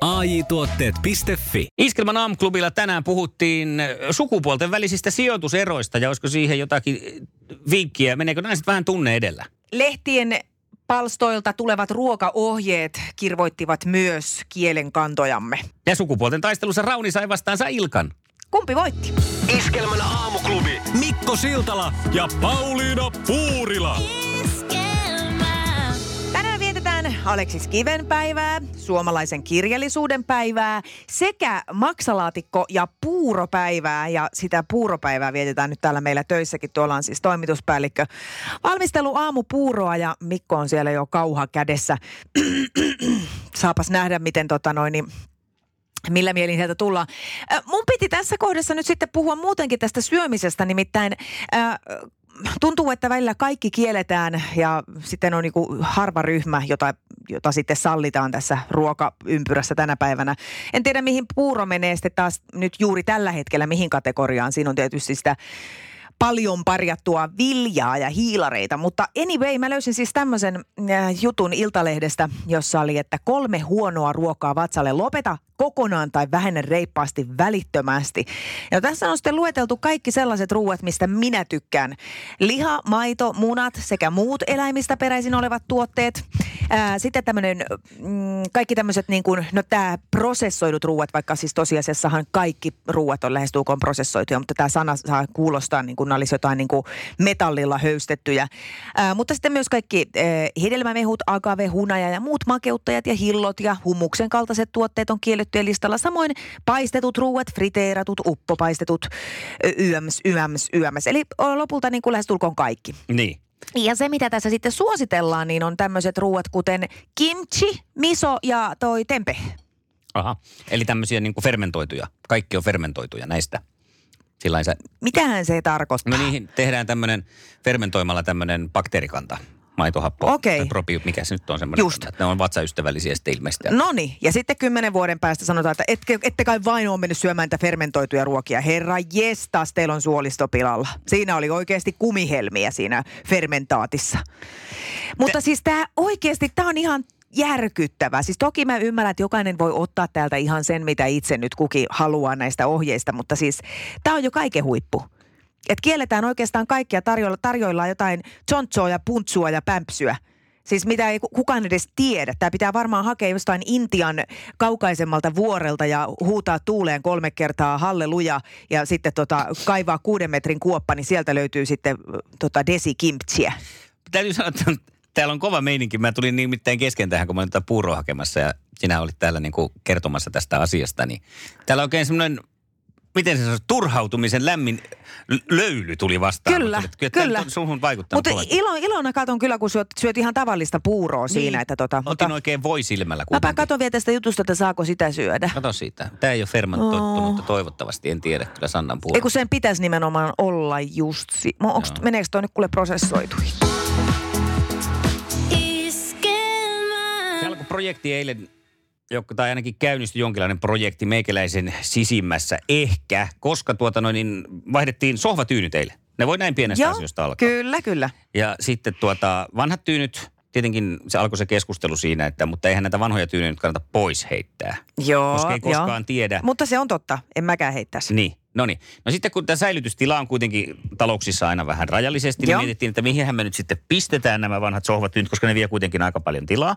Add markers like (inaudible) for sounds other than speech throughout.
AJ-tuotteet.fi. Iskelman aamuklubilla tänään puhuttiin sukupuolten välisistä sijoituseroista ja olisiko siihen jotakin vinkkiä? Meneekö naiset vähän tunne edellä? Lehtien palstoilta tulevat ruokaohjeet kirvoittivat myös kielen kantojamme. Ja sukupuolten taistelussa Rauni sai vastaansa Ilkan. Kumpi voitti? Iskelmän aamuklubi. Mikko Siltala ja Pauliina Puurila. Vietetään Aleksis Kiven päivää, suomalaisen kirjallisuuden päivää sekä maksalaatikko- ja puuropäivää. Ja sitä puuropäivää vietetään nyt täällä meillä töissäkin. Tuolla on siis toimituspäällikkö valmistelu aamupuuroa ja Mikko on siellä jo kauha kädessä. (clears throat) Saapas nähdä, miten tota noin, niin millä mielin sieltä tullaan. Äh, Mun piti tässä kohdassa nyt sitten puhua muutenkin tästä syömisestä, nimittäin äh, tuntuu, että välillä kaikki kielletään ja sitten on niinku harva ryhmä, jota, jota sitten sallitaan tässä ruokaympyrässä tänä päivänä. En tiedä, mihin puuro menee sitten taas nyt juuri tällä hetkellä, mihin kategoriaan. Siinä on tietysti sitä paljon parjattua viljaa ja hiilareita. Mutta anyway, mä löysin siis tämmöisen äh, jutun Iltalehdestä, jossa oli, että kolme huonoa ruokaa vatsalle. Lopeta kokonaan tai vähennä reippaasti välittömästi. Ja tässä on sitten lueteltu kaikki sellaiset ruuat, mistä minä tykkään. Liha, maito, munat sekä muut eläimistä peräisin olevat tuotteet. Ää, sitten tämmöinen, mm, kaikki tämmöiset niin kuin, no tämä prosessoidut ruuat, vaikka siis tosiasiassahan kaikki ruuat on lähestulkoon prosessoituja, mutta tämä sana saa kuulostaa niin kuin ne olisi jotain niin kuin metallilla höystettyjä. Ää, mutta sitten myös kaikki ää, hedelmämehut, agave, hunaja ja muut makeuttajat ja hillot ja hummuksen kaltaiset tuotteet on kiellettyjä listalla. Samoin paistetut ruuat, friteeratut, uppopaistetut, ö, yöms, yöms, yöms. Eli lopulta niin kuin lähestulkoon kaikki. Niin. Ja se, mitä tässä sitten suositellaan, niin on tämmöiset ruuat kuten kimchi, miso ja toi tempe. Aha. Eli tämmöisiä niin kuin fermentoituja. Kaikki on fermentoituja näistä. Sillain sä, Mitähän se tarkoittaa? no niihin tehdään tämmöinen fermentoimalla tämmöinen bakteerikanta. Maitohappo. Okei. Tai Probi, mikä se nyt on semmoinen. Just. Että ne on vatsaystävällisiä sitten ilmeisesti. No niin, ja sitten kymmenen vuoden päästä sanotaan, että ette, ette kai vain ole mennyt syömään niitä fermentoituja ruokia. Herra jestas, teillä on suolistopilalla. Siinä oli oikeasti kumihelmiä siinä fermentaatissa. Mutta siis tämä oikeasti, tämä on ihan järkyttävää. Siis toki mä ymmärrän, että jokainen voi ottaa täältä ihan sen, mitä itse nyt kukin haluaa näistä ohjeista, mutta siis tämä on jo kaiken huippu. Et kielletään oikeastaan kaikkia, tarjoilla, tarjoillaan jotain chonchoa ja puntsua ja pämpsyä. Siis mitä ei ku- kukaan edes tiedä. Tämä pitää varmaan hakea jostain Intian kaukaisemmalta vuorelta ja huutaa tuuleen kolme kertaa halleluja ja sitten tota, kaivaa kuuden metrin kuoppa, niin sieltä löytyy sitten tota desikimtsiä. Täytyy sanoa, että täällä on kova meininki. Mä tulin nimittäin kesken tähän, kun mä olin tätä puuroa hakemassa ja sinä olit täällä niin kuin kertomassa tästä asiasta. Niin täällä oikein semmoinen, miten se sanoo, turhautumisen lämmin löyly tuli vastaan. Kyllä, Mutta kyllä. kyllä. Suhun vaikuttanut Mutta ilo, ilona katon kyllä, kun syöt, syöt ihan tavallista puuroa siinä. Että tota, Otin mutta oikein voi silmällä mäpä kuitenkin. katon vielä tästä jutusta, että saako sitä syödä. Kato siitä. Tämä ei ole fermentoittunutta toivottavasti, en tiedä kyllä Sannan puolella. Ei kun sen pitäisi nimenomaan olla just... Si- meneekö toi nyt kuule prosessoituihin? Projekti eilen, joka, tai ainakin käynnistyi jonkinlainen projekti meikäläisen sisimmässä ehkä, koska tuota noin, niin vaihdettiin sohvatyynyt eilen. Ne voi näin pienestä Joo, asioista alkaa. Kyllä, kyllä. Ja sitten tuota, vanhat tyynyt, tietenkin se alkoi se keskustelu siinä, että mutta eihän näitä vanhoja tyynyjä nyt kannata pois heittää. Joo, Koska ei koskaan joo. tiedä. Mutta se on totta. En mäkään heittäisi. Niin, no niin. No sitten kun tämä säilytystila on kuitenkin talouksissa aina vähän rajallisesti, niin Joo. mietittiin, että mihin me nyt sitten pistetään nämä vanhat sohvat nyt, koska ne vie kuitenkin aika paljon tilaa.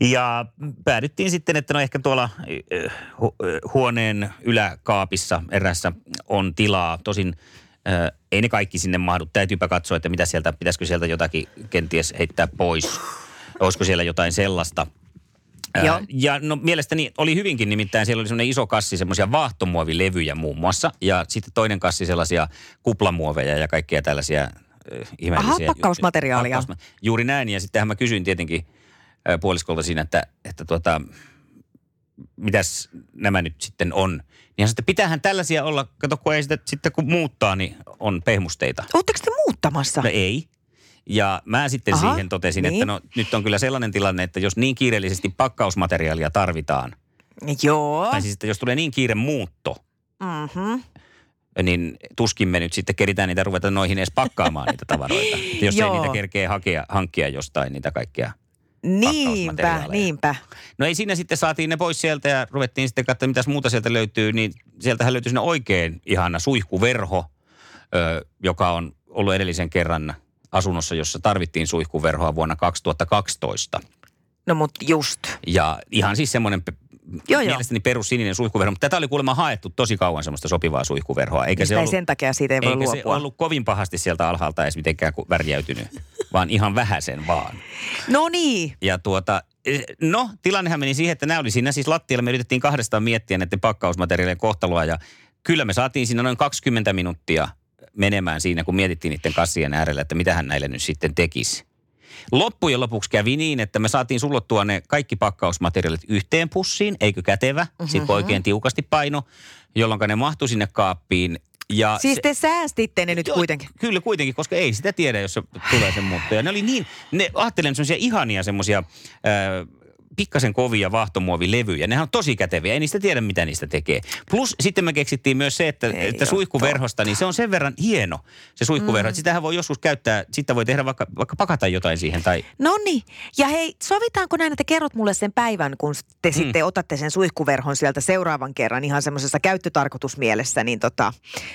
Ja päädyttiin sitten, että no ehkä tuolla eh, eh, huoneen yläkaapissa erässä on tilaa. Tosin eh, ei ne kaikki sinne mahdu. Täytyypä katsoa, että mitä sieltä, pitäisikö sieltä jotakin kenties heittää pois. Olisiko siellä jotain sellaista. Joo. Ja no mielestäni oli hyvinkin, nimittäin siellä oli semmoinen iso kassi semmoisia vaahtomuovilevyjä muun muassa. Ja sitten toinen kassi sellaisia kuplamuoveja ja kaikkia tällaisia äh, ihmeellisiä. Aha, pakkausmateriaalia. Juuri näin. Ja sittenhän mä kysyin tietenkin äh, puoliskolta siinä, että, että tuota, mitäs nämä nyt sitten on. Niin sitten pitäähän tällaisia olla, kato kun ei sitä, sitten kun muuttaa, niin on pehmusteita. Oletteko te muuttamassa? No ei. Ja mä sitten Aha, siihen totesin, niin. että no nyt on kyllä sellainen tilanne, että jos niin kiireellisesti pakkausmateriaalia tarvitaan, Joo. tai siis että jos tulee niin kiire muutto, Mm-hmm. niin tuskin me nyt sitten keritään niitä ruveta noihin edes pakkaamaan niitä tavaroita. (laughs) Että jos ei Joo. niitä kerkee hakea, hankkia jostain niitä kaikkia. Niinpä, niinpä. No ei siinä sitten saatiin ne pois sieltä ja ruvettiin sitten katsomaan, mitäs muuta sieltä löytyy. Niin sieltähän löytyi sinne oikein ihana suihkuverho, ö, joka on ollut edellisen kerran asunnossa, jossa tarvittiin suihkuverhoa vuonna 2012. No mut just. Ja ihan siis semmoinen Joo, joo. mielestäni perussininen suihkuverho. Mutta tätä oli kuulemma haettu tosi kauan semmoista sopivaa suihkuverhoa. Eikä se Sitä ei ollut, sen takia siitä ei voi eikä se luopua. ollut kovin pahasti sieltä alhaalta edes mitenkään värjäytynyt, (laughs) vaan ihan vähäsen vaan. No niin. Ja tuota, eh, no tilannehan meni siihen, että nämä oli siinä siis lattialla. Me yritettiin kahdestaan miettiä näiden pakkausmateriaalien kohtaloa ja kyllä me saatiin siinä noin 20 minuuttia menemään siinä, kun mietittiin niiden kassien äärellä, että mitä hän näille nyt sitten tekisi. Loppujen lopuksi kävi niin, että me saatiin sullottua ne kaikki pakkausmateriaalit yhteen pussiin, eikö kätevä? Mm-hmm. Sitten oikein tiukasti paino, jolloin ne mahtui sinne kaappiin. Ja Siis se- te säästitte ne nyt Joo, kuitenkin. Kyllä kuitenkin, koska ei sitä tiedä, jos se tulee se muutto. Ja ne oli niin, ne ajattelen semmoisia ihania semmoisia pikkasen kovia vaahtomuovilevyjä. Nehän on tosi käteviä, ei niistä tiedä mitä niistä tekee. Plus sitten me keksittiin myös se, että, Ei että suihkuverhosta, niin se on sen verran hieno se suihkuverho, mm. sitähän voi joskus käyttää, sitä voi tehdä vaikka, vaikka pakata jotain siihen tai No niin. Ja hei, sovitaanko näin, että kerrot mulle sen päivän, kun te mm. sitten otatte sen suihkuverhon sieltä seuraavan kerran ihan semmoisessa käyttötarkoitusmielessä, niin tota,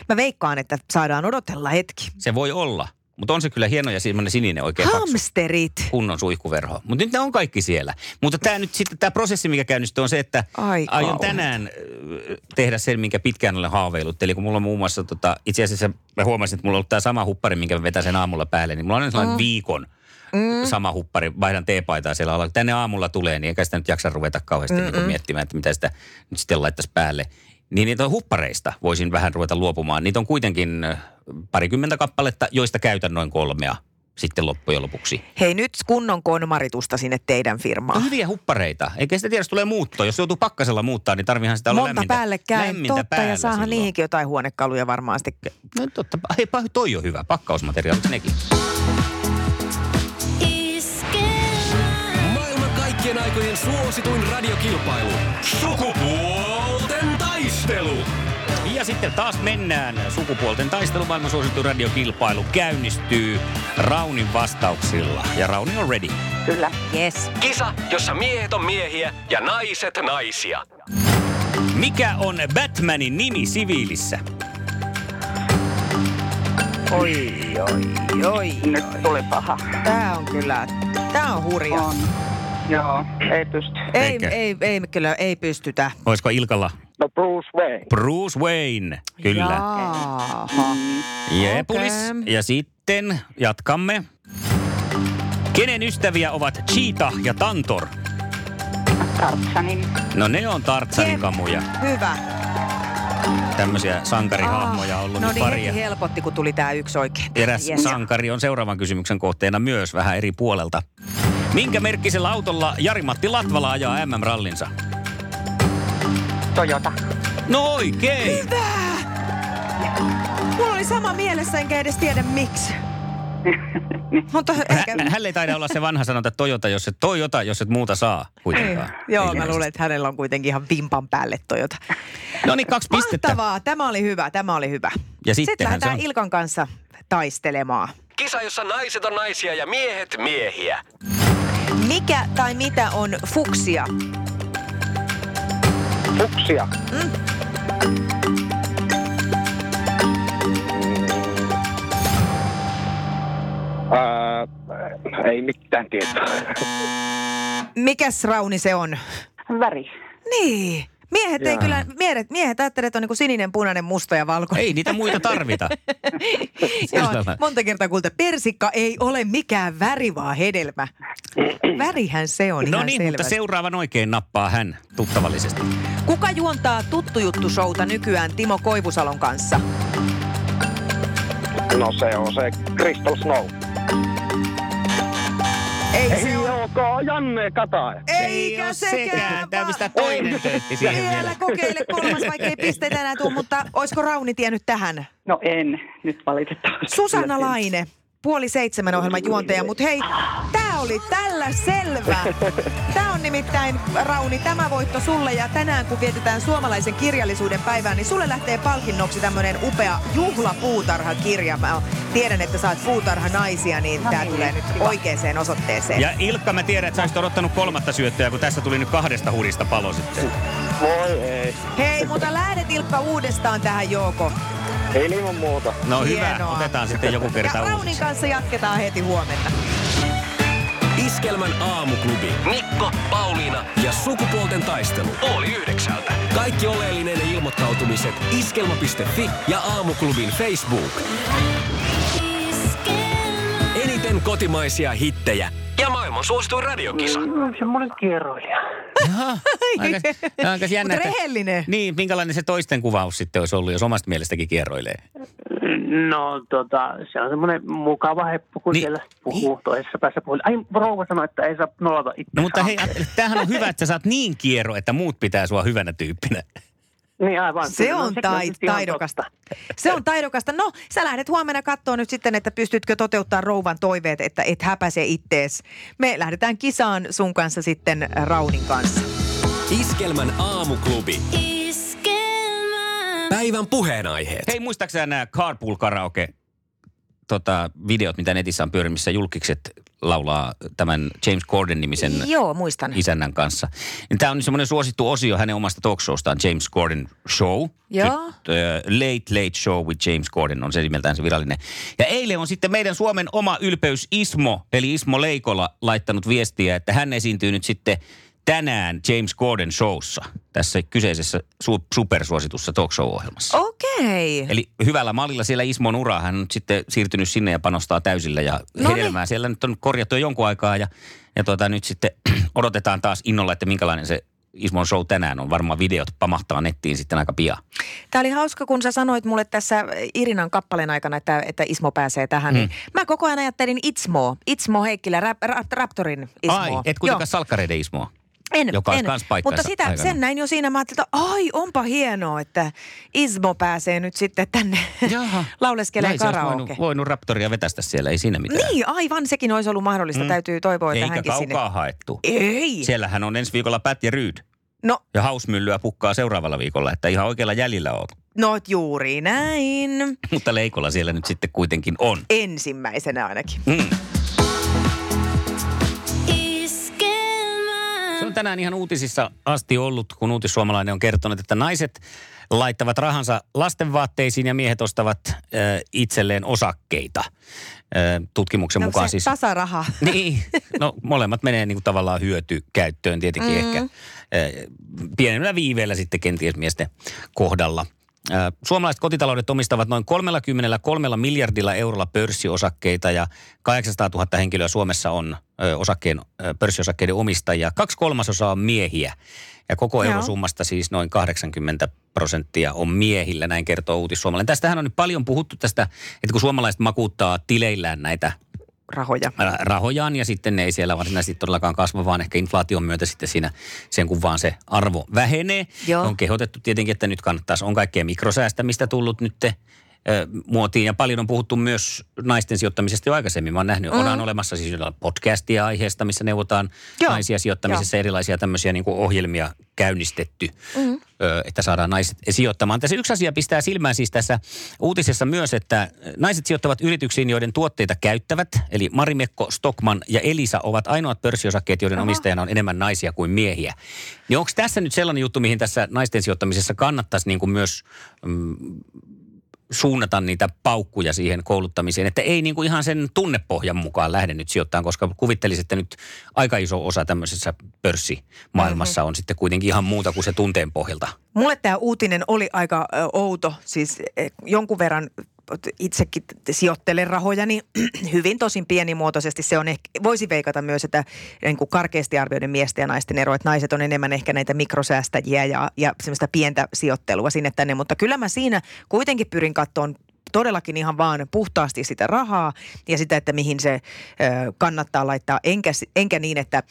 mä veikkaan, että saadaan odotella hetki. se voi olla. Mutta on se kyllä hieno ja semmoinen sininen oikein paksu. Hamsterit. kunnon suihkuverho. Mutta nyt ne on kaikki siellä. Mutta tämä nyt sitten, tämä prosessi, mikä käynnistyy, on se, että Ai aion tänään tehdä sen, minkä pitkään olen haaveillut. Eli kun mulla on muun muassa, tota, itse asiassa mä huomasin, että mulla on ollut tämä sama huppari, minkä mä vetän sen aamulla päälle, niin mulla on sellainen mm. viikon mm. sama huppari, vaihdan teepaitaa siellä alla. Kun Tänne aamulla tulee, niin eikä sitä nyt jaksa ruveta kauheasti niin miettimään, että mitä sitä nyt sitten laittaisi päälle. Niin niitä huppareista voisin vähän ruveta luopumaan. Niitä on kuitenkin äh, parikymmentä kappaletta, joista käytän noin kolmea sitten loppujen lopuksi. Hei nyt kunnon konmaritusta sinne teidän No firmaan. hyviä huppareita. Eikä sitä tiedä, jos tulee muutto. Jos joutuu pakkasella muuttaa, niin tarvihan sitä olla Monta lämmintä, päällekkäin. lämmintä Totta, päällä ja saahan silloin. niihinkin jotain huonekaluja varmasti. No totta. Hei, toi on hyvä. Pakkausmateriaalit nekin. Maailman kaikkien aikojen suosituin radiokilpailu. Ja sitten taas mennään. Sukupuolten taistelu maailman suosittu radiokilpailu käynnistyy Raunin vastauksilla. Ja Rauni on ready. Kyllä. Yes. Kisa, jossa miehet on miehiä ja naiset naisia. Mikä on Batmanin nimi siviilissä? Oi, oi, oi. Nyt tuli paha. Tää on kyllä, tää on hurja. On. Joo, ei pysty. Ei, Eikä. ei, ei, kyllä, ei pystytä. Olisiko Ilkalla No Bruce Wayne. Bruce Wayne? Kyllä. Jaaha. Jeepulis. Okei. Ja sitten jatkamme. Kenen ystäviä ovat Cheetah ja Tantor? Tartsanin. No ne on Tartsanin kamuja. Hyvä. Tämmöisiä sankarihahmoja on ollut no niin, paria. heti helpotti, kun tuli tää yksi oikein. Eräs Yes. sankari on seuraavan kysymyksen kohteena myös vähän eri puolelta. Minkä merkkisellä autolla Jari-Matti Latvala ajaa MM-rallinsa? Toyota. No oikein. Mulla oli sama mielessä, enkä edes tiedä miksi. (laughs) Mutta ehkä... Hä, hän ei taida olla se vanha sanonta Toyota, jos et Toyota, jos et muuta saa kuitenkaan. Joo, mä Ilmeisesti. luulen, että hänellä on kuitenkin ihan vimpan päälle Toyota. No niin, kaksi pistettä. Mahtavaa, tämä oli hyvä, tämä oli hyvä. Ja Sitten lähdetään on- Ilkan kanssa taistelemaan. Kisa, jossa naiset on naisia ja miehet miehiä. Mikä tai mitä on fuksia? Fuksia. Ää, ei mitään tietoa. Mikäs Rauni se on? Väri. Niin. Miehet ei Jaa. kyllä, miehet, miehet ajattelee, että on niin sininen, punainen, musta ja valkoinen. Ei niitä muita tarvita. (laughs) Joo, monta kertaa kuulta, persikka ei ole mikään väri, vaan hedelmä. Värihän se on No ihan niin, mutta selvästi. seuraavan oikein nappaa hän tuttavallisesti. Kuka juontaa tuttu juttu showta nykyään Timo Koivusalon kanssa? No se on se Crystal Snow. Ei, Ei se oo on joko Janne Kataja. Eikä sekään. Tämä pistää toinen töötti siihen Vielä vielä. kokeile kolmas, vaikka ei pisteitä enää tule, mutta olisiko Rauni tiennyt tähän? No en, nyt valitettavasti. Susanna Laine, puoli seitsemän ohjelman juontaja, mutta hei, tää oli tällä selvä. Tää on nimittäin, Rauni, tämä voitto sulle ja tänään kun vietetään suomalaisen kirjallisuuden päivää, niin sulle lähtee palkinnoksi tämmönen upea juhlapuutarhakirja. Mä tiedän, että sä oot puutarhanaisia, niin tää tulee nyt oikeaan osoitteeseen. Ja Ilkka, mä tiedän, että sä olisit odottanut kolmatta syöttöä, kun tässä tuli nyt kahdesta hurista palo sitten. Voi ei. Hei, mutta lähdet Ilkka uudestaan tähän Jouko. Ei ilman muuta. No hyvä, Hienoa. otetaan sitten joku kerta Ja Raunin uusiksi. kanssa jatketaan heti huomenna. Iskelmän aamuklubi. Mikko, Pauliina ja sukupuolten taistelu. Oli yhdeksältä. Kaikki oleellinen ilmoittautumiset iskelma.fi ja aamuklubin Facebook. Eniten kotimaisia hittejä ja maailman suosituin radiokisa. Semmoinen kierroilija. Jaha, (laughs) aika, aika jännä. Mutta että- rehellinen. Niin, minkälainen se toisten kuvaus sitten olisi ollut, jos omasta mielestäkin kierroilee? No tota, se on semmoinen mukava heppu, kun Niin. niin. siellä puhuu toisessa päässä puhuu. Ai rouva sanoi, että ei saa nolata itse. No mutta hei, tämähän on hyvä, että sä saat niin kierro, että muut pitää sua hyvänä tyyppinä. (laughs) Niin aivan. Se Kyllä, no on tai, taidokasta. Se on taidokasta. No, sä lähdet huomenna katsoa nyt sitten, että pystytkö toteuttaa rouvan toiveet, että et häpäse ittees. Me lähdetään kisaan sun kanssa sitten Raunin kanssa. Iskelmän aamuklubi. Päivän puheenaiheet. Hei, muistaakseni nämä Carpool Karaoke tota, videot, mitä netissä on pyörimissä julkikset laulaa tämän James Corden-nimisen Joo, muistan. isännän kanssa. Niin Tämä on semmoinen suosittu osio hänen omasta talk showstaan, James Corden Show. Joo. Nyt, äh, Late Late Show with James Corden on se nimeltään se virallinen. Ja eilen on sitten meidän Suomen oma ylpeys Ismo, eli Ismo Leikola, laittanut viestiä, että hän esiintyy nyt sitten tänään James Corden showssa, tässä kyseisessä su- supersuositussa talk show-ohjelmassa. Okei. Eli hyvällä mallilla siellä Ismon uraa. Hän on sitten siirtynyt sinne ja panostaa täysillä ja Noniin. hedelmää. Siellä nyt on korjattu jo jonkun aikaa ja, ja tuota, nyt sitten (clears throat) odotetaan taas innolla, että minkälainen se Ismon show tänään on. Varmaan videot pamahtaa nettiin sitten aika pian. Tämä oli hauska, kun sä sanoit mulle tässä Irinan kappaleen aikana, että, että Ismo pääsee tähän. Mm. Niin mä koko ajan ajattelin Itsmo. Itsmo Heikkilä, rap, rap, Raptorin Ismo. Ai, et kuitenkaan salkkareiden Ismoa. En, joka en. kans Mutta sitä, aikanaan. sen näin jo siinä, mä ajattelin, että ai, onpa hienoa, että Ismo pääsee nyt sitten tänne (laughs) lauleskelee Näin se olisi karaoke. voinut, voinut Raptoria vetästä siellä, ei siinä mitään. Niin, aivan, sekin olisi ollut mahdollista. Mm. Täytyy toivoa, että Eikä hänkin kaukaa sinne. haettu. Ei. Siellähän on ensi viikolla Pat ja Ryd. No, Ja hausmyllyä pukkaa seuraavalla viikolla, että ihan oikealla jäljellä oot. no juuri näin. (laughs) Mutta Leikolla siellä nyt sitten kuitenkin on. Ensimmäisenä ainakin. Mm. On tänään ihan uutisissa asti ollut, kun uutissuomalainen on kertonut, että naiset laittavat rahansa lastenvaatteisiin ja miehet ostavat äh, itselleen osakkeita. Äh, tutkimuksen No, mukaan se siis... tasaraha. (laughs) Niin, no molemmat menee niin kuin tavallaan hyötykäyttöön tietenkin mm. ehkä. Äh, pienellä viiveellä sitten kenties miesten kohdalla. Suomalaiset kotitaloudet omistavat noin 33 miljardilla eurolla pörssiosakkeita ja 800 000 henkilöä Suomessa on osakkeen, pörssiosakkeiden omistajia. Kaksi kolmasosaa on miehiä ja koko Joo. eurosummasta siis noin 80 prosenttia on miehillä, näin kertoo uutissuomalainen. Tästähän on nyt paljon puhuttu tästä, että kun suomalaiset makuuttaa tileillään näitä Rahoja. rahojaan ja sitten ne ei siellä varsinaisesti todellakaan kasva, vaan ehkä inflaation myötä sitten siinä sen kun vaan se arvo vähenee. Joo. On kehotettu tietenkin, että nyt kannattaisi, on kaikkea mikrosäästämistä tullut nyt muotiin ja paljon on puhuttu myös naisten sijoittamisesta jo aikaisemmin. Mä oon nähnyt, mm. on olemassa siis podcastia aiheesta, missä neuvotaan Joo. naisia sijoittamisessa, erilaisia tämmöisiä niin ohjelmia käynnistetty, mm. että saadaan naiset sijoittamaan. Tässä yksi asia pistää silmään siis tässä uutisessa myös, että naiset sijoittavat yrityksiin, joiden tuotteita käyttävät. Eli Marimekko, Stockman ja Elisa ovat ainoat pörssiosakkeet, joiden omistajana on enemmän naisia kuin miehiä. Niin onko tässä nyt sellainen juttu, mihin tässä naisten sijoittamisessa kannattaisi niin kuin myös mm, suunnata niitä paukkuja siihen kouluttamiseen, että ei niin kuin ihan sen tunnepohjan mukaan lähde nyt sijoittamaan, koska kuvittelisin, että nyt aika iso osa tämmöisessä pörssimaailmassa on sitten kuitenkin ihan muuta kuin se tunteen pohjalta. Mulle tämä uutinen oli aika outo. Siis eh, jonkun verran itsekin sijoittelen rahoja, niin (clears throat) hyvin tosin pienimuotoisesti. Se on ehkä, voisi veikata myös, että niin kuin karkeasti arvioiden miesten ja naisten ero, että naiset on enemmän ehkä näitä mikrosäästäjiä ja, ja semmoista pientä sijoittelua sinne tänne, mutta kyllä mä siinä kuitenkin pyrin kattoon todellakin ihan vaan puhtaasti sitä rahaa ja sitä, että mihin se ö, kannattaa laittaa. Enkä, enkä niin, että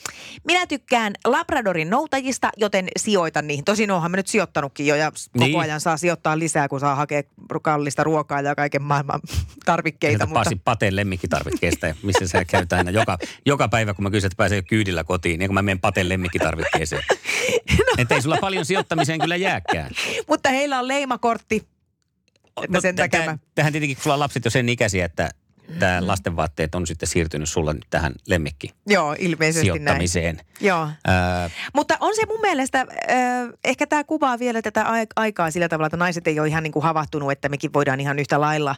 minä tykkään Labradorin noutajista, joten sijoitan niihin. Tosin onhan mä nyt sijoittanutkin jo ja koko Niin. ajan saa sijoittaa lisää, kun saa hakea kallista ruokaa ja kaiken maailman (laughs) tarvikkeita. Mutta... Pasi Pateen lemmikkitarvikkeesta, ja missä sä käyt aina joka, joka päivä, kun mä kysyn, että pääsee kyydillä kotiin, niin kun mä menen Pateen lemmikkitarvikkeeseen. (laughs) no. Että ei sulla paljon sijoittamiseen kyllä jääkään. Mutta heillä on leimakortti, että sen tä- takia mä- Tähän tietenkin, kun sulla on lapset jo sen ikäisiä, että tämä lastenvaatteet on sitten siirtynyt sulla nyt tähän lemmikki Joo, ilmeisesti näin. Joo. Ää, Mutta on se mun mielestä, äh, ehkä tämä kuvaa vielä tätä ai- aikaa sillä tavalla, että naiset ei ole ihan niin kuin havahtunut, että mekin voidaan ihan yhtä lailla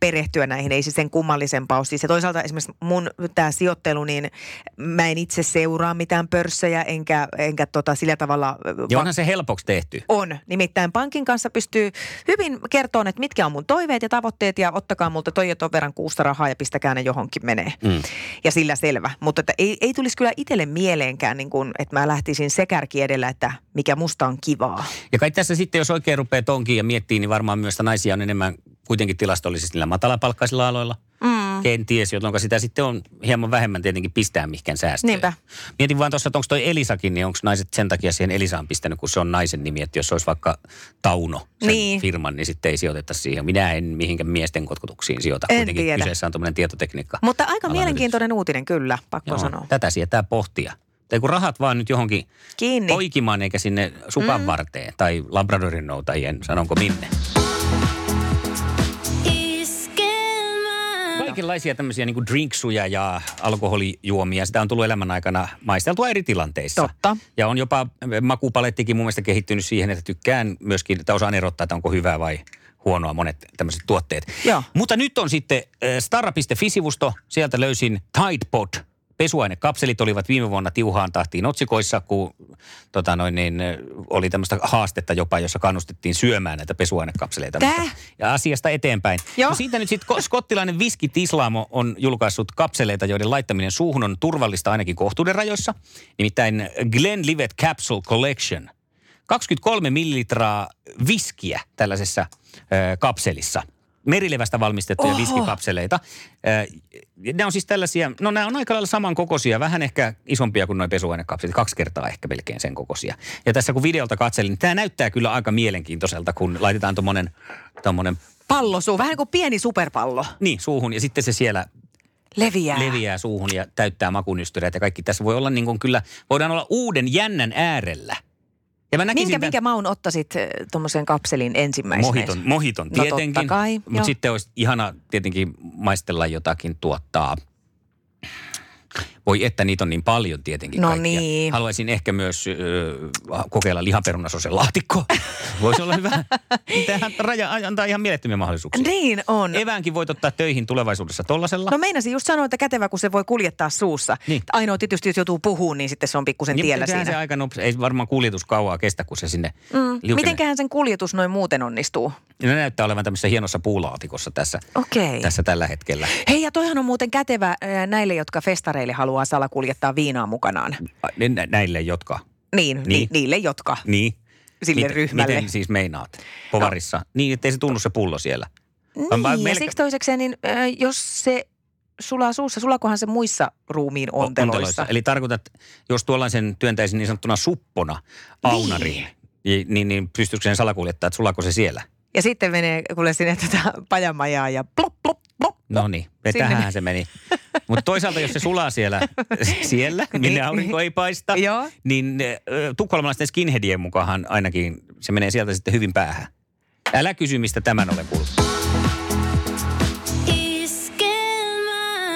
perehtyä näihin, ei se sen kummallisempaa ole. Siis ja toisaalta esimerkiksi mun tämä sijoittelu, niin mä en itse seuraa mitään pörssejä, enkä, enkä tota sillä tavalla... ja onhan se helpoksi tehty. On. Nimittäin pankin kanssa pystyy hyvin kertomaan, että mitkä on mun toiveet ja tavoitteet ja ottakaa multa toi ja ton verran kuusta rahaa ja pistäkää ne johonkin menee. Mm. Ja sillä selvä. Mutta että ei, ei tulisi kyllä itselle mieleenkään, niin kuin, että mä lähtisin se kärki edellä, että mikä musta on kivaa. Ja kai tässä sitten, jos oikein rupeaa tonkiin ja miettii, niin varmaan myös naisia on enemmän kuitenkin tilastollisesti niillä matalapalkkaisilla aloilla. Mm. Kenties, jolloin sitä sitten on hieman vähemmän tietenkin pistää mihinkään säästöön. Niinpä. Mietin vaan tuossa, että onko toi Elisakin, niin onko naiset sen takia siihen Elisaan pistänyt, kun se on naisen nimi, että jos olisi vaikka Tauno, sen Niin. firman, niin sitten ei sijoiteta siihen. Minä en mihinkään miesten kotkutuksiin sijoita. En Kuitenkin tiedä. kyseessä on tuommoinen tietotekniikka. Mutta aika mielenkiintoinen uutinen kyllä, pakko Joo, sanoa. tätä sietää pohtia. Tai kun rahat vaan nyt johonkin Kiinni. poikimaan eikä sinne sukan mm. varteen tai Labradorin noutajien, sanonko minne. Kaikenlaisia tämmöisiä niin drinksuja ja alkoholijuomia. Sitä on tullut elämän aikana maisteltua eri tilanteissa. Totta. Ja on jopa makupalettikin mun mielestä kehittynyt siihen, että tykkään myöskin, että osaan erottaa, että onko hyvää vai huonoa monet tämmöiset tuotteet. Joo. Mutta nyt on sitten äh, starra.fi-sivusto. Sieltä löysin Tide Pod. Pesuainekapselit olivat viime vuonna tiuhaan tahtiin otsikoissa, kun tota noin, niin, oli tämmöistä haastetta jopa, jossa kannustettiin syömään näitä pesuainekapseleita. Tää? Ja asiasta eteenpäin. Joo. No siitä nyt sitten skottilainen Viski Tislamo on julkaissut kapseleita, joiden laittaminen suuhun on turvallista ainakin kohtuuden rajoissa. Nimittäin Glenlivet Capsule Collection. 23 millilitraa viskiä tällaisessa ö, kapselissa. Merilevästä valmistettuja Oho. viskikapseleita. Ne on siis tällaisia, no nämä on aika lailla samankokoisia, vähän ehkä isompia kuin nuo pesuainekapselit, kaksi kertaa ehkä melkein sen kokoisia. Ja tässä kun videolta katselin, niin tämä näyttää kyllä aika mielenkiintoiselta, kun laitetaan tuommoinen tommonen, Pallo suu, vähän kuin pieni superpallo. niin suuhun ja sitten se siellä Leviää. leviää suuhun ja täyttää makunystyrät ja kaikki. Tässä voi olla niin kuin kyllä, voidaan olla uuden jännän äärellä. Ja mä näkisin Minkä, tämän- minkä maun ottaisit tuommoisen kapselin ensimmäisenä? Mohiton, mohiton No totta tietenkin. kai, joo. Mutta sitten olisi ihana tietenkin maistella jotakin tuottaa. Voi että niitä on niin paljon tietenkin No kaikkia. niin. Haluaisin ehkä myös ö, kokeilla lihaperunasosen laatikkoa. Voisi olla hyvä. (laughs) Tähän raja antaa ihan mielettömiä mahdollisuuksia. Niin on. Eväänkin voit ottaa töihin tulevaisuudessa tollasella. No meinasin just sanoa, että kätevä, kun se voi kuljettaa suussa. Niin. Ainoa tietysti, jos joutuu puhumaan, niin sitten se on pikkusen Niin, tiellä siinä. se aika nopea. Ei varmaan kuljetus kauaa kestä, kun se sinne Mm. liukenee. Mitenköhän sen kuljetus noin muuten onnistuu? Ne näyttää olevan tämmöisessä hienossa puulaatikossa tässä, Okei. tässä tällä hetkellä. Hei, ja toihan on muuten kätevä näille, jotka festareille haluaa salakuljettaa viinaa mukanaan. Nä- nä- Näille, jotka... Niin, niin. Niin. Ni, niille, jotka. Niin. Sille miten, ryhmälle. Miten siis meinaat? Povarissa. No. Niin, ettei se tunnu se pullo siellä. Niin, ja melkein- siksi toisekseen, niin ää, jos se sulaa suussa, sulakohan se muissa ruumiin onteloissa? Eli tarkoitat, jos tuollaisen työntäisin niin sanottuna suppona aunariin, niin, niin, niin pystyykö sen salakuljettaa, että sulako se siellä? Ja sitten menee kuule sinne tätä pajamajaa ja plop, plop, plop. No niin, tähän se meni. Mutta toisaalta, jos se sulaa siellä, (laughs) siellä minne Niin. aurinko ei paista, Joo. niin tukholmalaisten skinheadien mukaan ainakin se menee sieltä sitten hyvin päähän. Älä kysy, mistä tämän olen kuullut.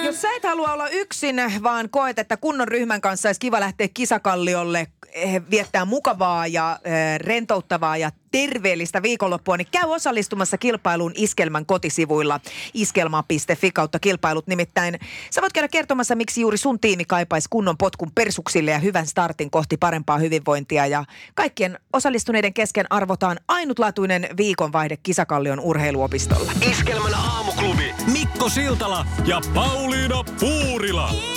Jos sä et halua olla yksin, vaan koet, että kunnon ryhmän kanssa olisi kiva lähteä kisakalliolle, eh, viettää mukavaa ja eh, rentouttavaa ja terveellistä viikonloppua, niin käy osallistumassa kilpailuun Iskelmän kotisivuilla iskelma.fi kautta kilpailut. Nimittäin sä voit käydä kertomassa, miksi juuri sun tiimi kaipaisi kunnon potkun persuksille ja hyvän startin kohti parempaa hyvinvointia. Ja kaikkien osallistuneiden kesken arvotaan ainutlaatuinen viikonvaihde Kisakallion urheiluopistolla. Iskelmän aamuklubi. Mikko Siltala ja Pauliina Puurila.